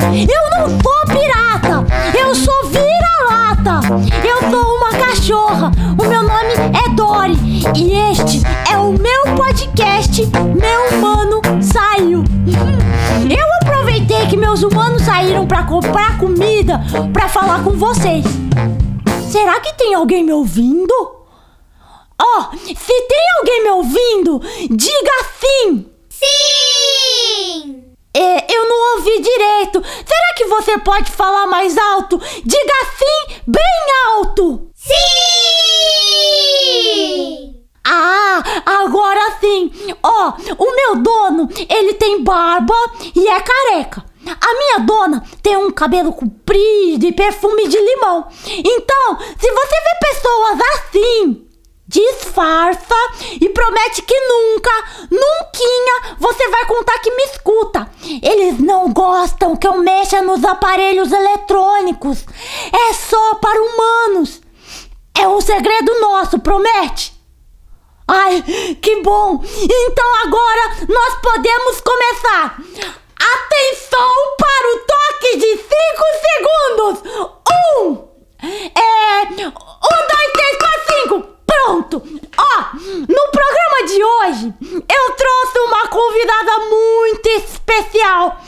Eu não sou pirata, eu sou vira-lata. Eu sou uma cachorra, o meu nome é Dori. E este é o meu podcast, meu humano saiu. Eu aproveitei que meus humanos saíram para comprar comida para falar com vocês. Será que tem alguém me ouvindo? Ó, oh, se tem alguém me ouvindo, diga sim! Sim! É, eu não ouvi direito. Será que você pode falar mais alto? Diga sim, bem alto! Sim! Ah, agora sim. Ó, oh, o meu dono, ele tem barba e é careca. A minha dona tem um cabelo comprido e perfume de limão. Então, se você vê pessoas assim, disfarça e promete que nunca, nunca você vai contar que me escuta. Eles não gostam que eu mexa nos aparelhos eletrônicos. É só para humanos. É um segredo nosso, promete? Ai, que bom! Então agora nós podemos começar. Atenção para o toque de 5 segundos! Um! É. Um, dois, três, quatro, cinco! Pronto! Ó, no programa de hoje eu trouxe uma convidada muito especial.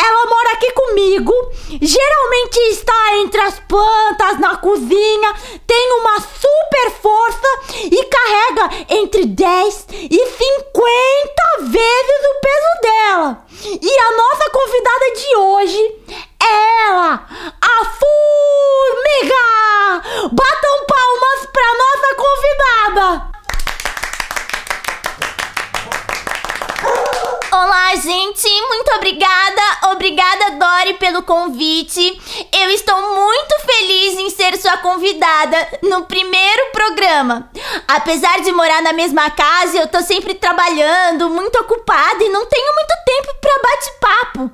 Ela mora aqui comigo, geralmente está entre as plantas na cozinha, tem uma super força e carrega entre 10 e 50 vezes o peso dela. E a nossa convidada de hoje é ela, a Formiga! Batam palmas para nossa convidada! Olá, gente! Muito obrigada! Obrigada, Dori, pelo convite. Eu estou muito feliz em ser sua convidada no primeiro programa. Apesar de morar na mesma casa, eu tô sempre trabalhando, muito ocupada e não tenho muito tempo para bate-papo.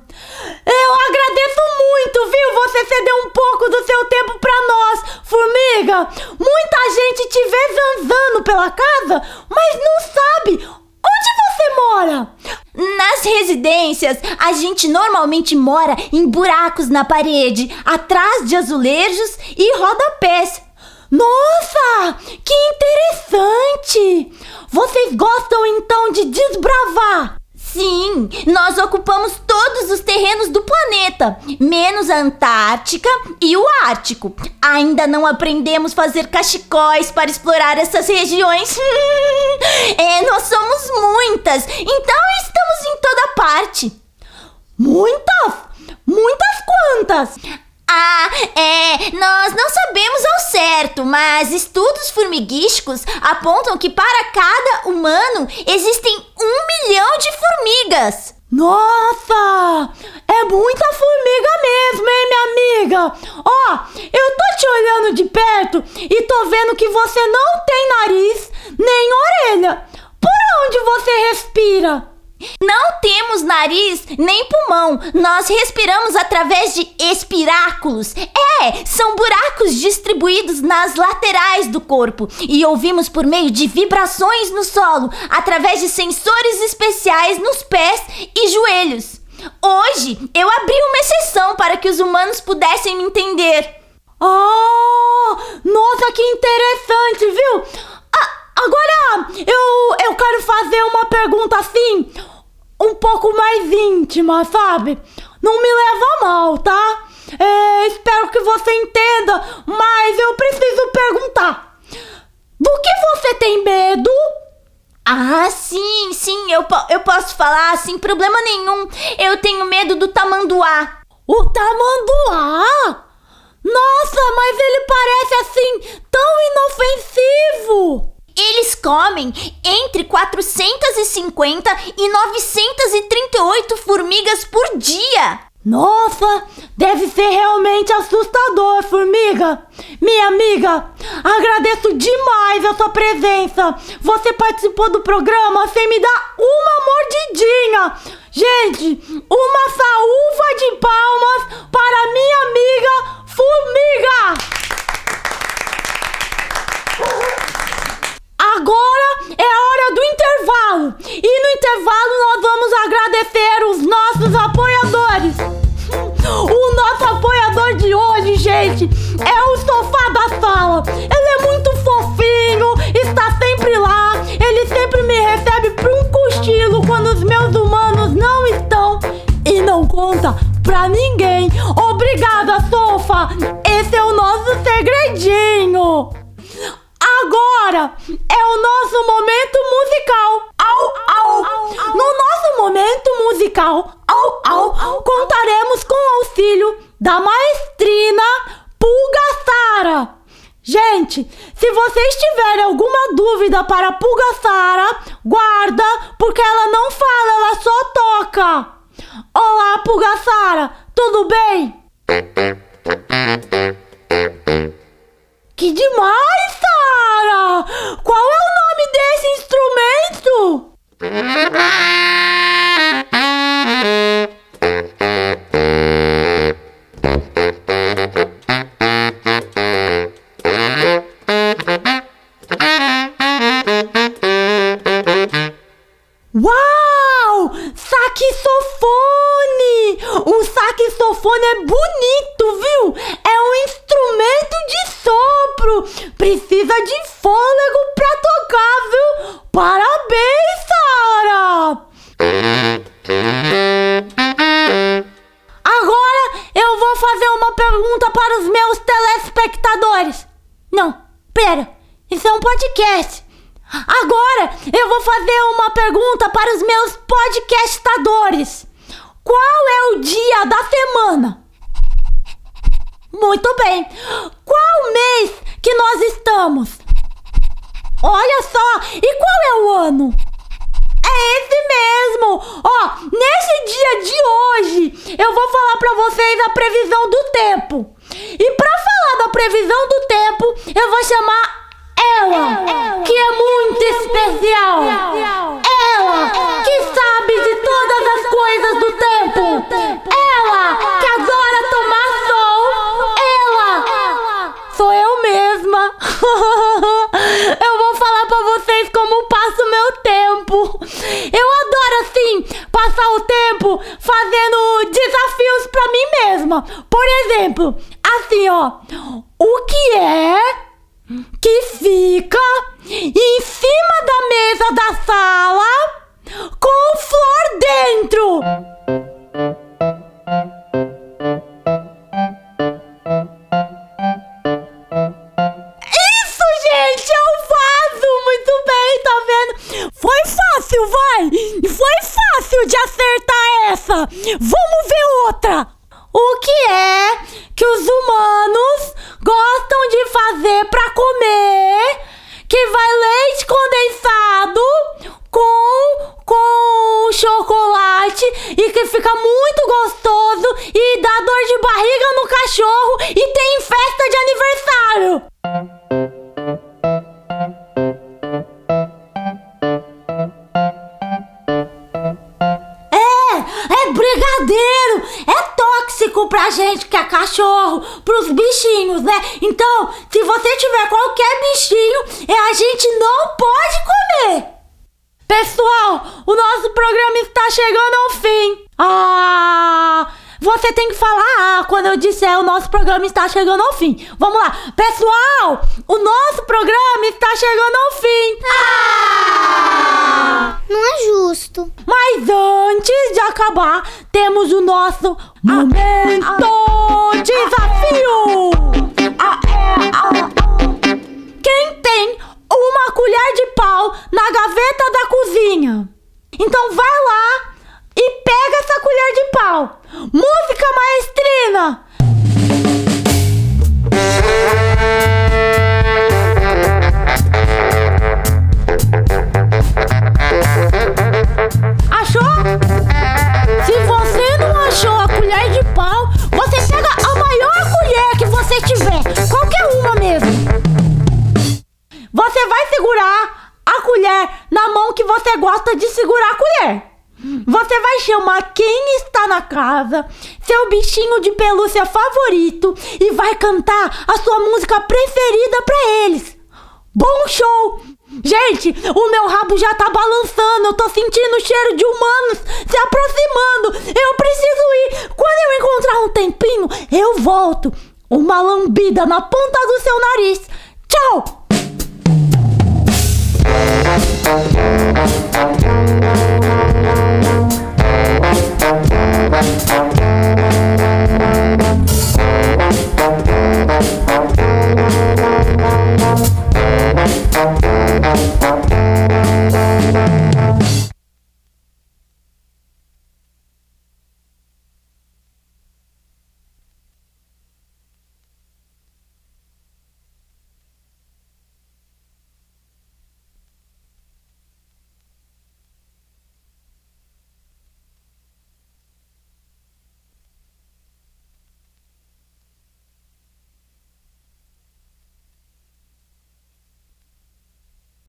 Eu agradeço muito, viu? Você cedeu um pouco do seu tempo para nós, formiga. Muita gente te vê zanzando pela casa, mas não sabe onde você mora. Nas residências, a gente normalmente mora em buracos na parede, atrás de azulejos e rodapés. Nossa, que interessante! Vocês gostam então de desbravar? Sim, nós ocupamos todos os terrenos do planeta, menos a Antártica e o Ártico. Ainda não aprendemos fazer cachecóis para explorar essas regiões. é, nós somos muitas, então estamos em toda parte. Muitas? Muitas quantas? Ah, é, nós não sabemos ao certo, mas estudos formiguísticos apontam que para cada humano existem um milhão de formigas. Nossa! É muita formiga mesmo, hein, minha amiga? Ó, eu tô te olhando de perto e tô vendo que você não tem nariz nem orelha. Por onde você respira? Não temos nariz nem pulmão. Nós respiramos através de espiráculos. É, são buracos distribuídos nas laterais do corpo e ouvimos por meio de vibrações no solo, através de sensores especiais nos pés e joelhos. Hoje eu abri uma exceção para que os humanos pudessem me entender. Oh, nossa, que interessante, viu? Ah, agora eu, eu quero fazer uma pergunta assim um pouco mais íntima, sabe? Não me leva mal, tá? É, espero que você entenda, mas eu preciso perguntar: do que você tem medo? Ah, sim, sim, eu, eu posso falar sem problema nenhum. Eu tenho medo do tamanduá. O tamanduá? Nossa, mas ele parece assim tão inofensivo. Eles comem entre 450 e 938 formigas por dia. Nossa, deve ser realmente assustador, formiga. Minha amiga, agradeço demais a sua presença. Você participou do programa sem me dar uma mordidinha. Gente, uma saúva de palmas para minha amiga Formiga. Agora é hora do intervalo. E no intervalo nós vamos agradecer os nossos apoiadores. O nosso apoiador de hoje, gente, é o sofá da sala. Ele é muito fofinho, está sempre lá. Ele sempre me recebe por um cochilo quando os meus humanos não estão. E não conta pra ninguém. Obrigada, sofá. Esse é o nosso segredinho. Agora é o nosso momento musical. Au, au. No nosso momento musical, au, au, contaremos com o auxílio da maestrina Pulga Sara. Gente, se vocês tiverem alguma dúvida para Pulga Sara, guarda, porque ela não fala, ela só toca. Olá, Pulga Sara, tudo bem? Que demais, Sara! Qual é o nome desse instrumento? eu vou fazer uma pergunta para os meus podcastadores. Qual é o dia da semana? Muito bem. Qual mês que nós estamos? Olha só, e qual é o ano? É esse mesmo! Ó, nesse dia de hoje, eu vou falar pra vocês a previsão do tempo. E pra falar da previsão do tempo, eu vou chamar ela, que é muito especial. Ela, que sabe de todas as coisas do tempo. Ela, que adora tomar sol. Ela, sou eu mesma. Eu vou falar pra vocês como passo meu tempo. Eu adoro assim passar o tempo fazendo desafios pra mim mesma. Por exemplo, assim, ó, o que é que fica em cima da mesa da sala com flor dentro? É tóxico pra gente que é cachorro, pros bichinhos, né? Então, se você tiver qualquer bichinho, é, a gente não pode comer. Pessoal, o nosso programa está chegando ao fim. Ah, você tem que falar ah, quando eu disser o nosso programa está chegando ao fim. Vamos lá. Pessoal, o nosso programa está chegando ao fim. Ah! Não é justo. Mas antes de acabar, temos o nosso momento desafio. Quem tem uma colher de pau na gaveta da cozinha? Então vai lá e pega essa colher de pau. Música maestrina. De segurar a colher. Você vai chamar quem está na casa, seu bichinho de pelúcia favorito e vai cantar a sua música preferida para eles. Bom show! Gente, o meu rabo já tá balançando, eu tô sentindo o cheiro de humanos se aproximando. Eu preciso ir. Quando eu encontrar um tempinho, eu volto. Uma lambida na ponta do seu nariz. Tchau!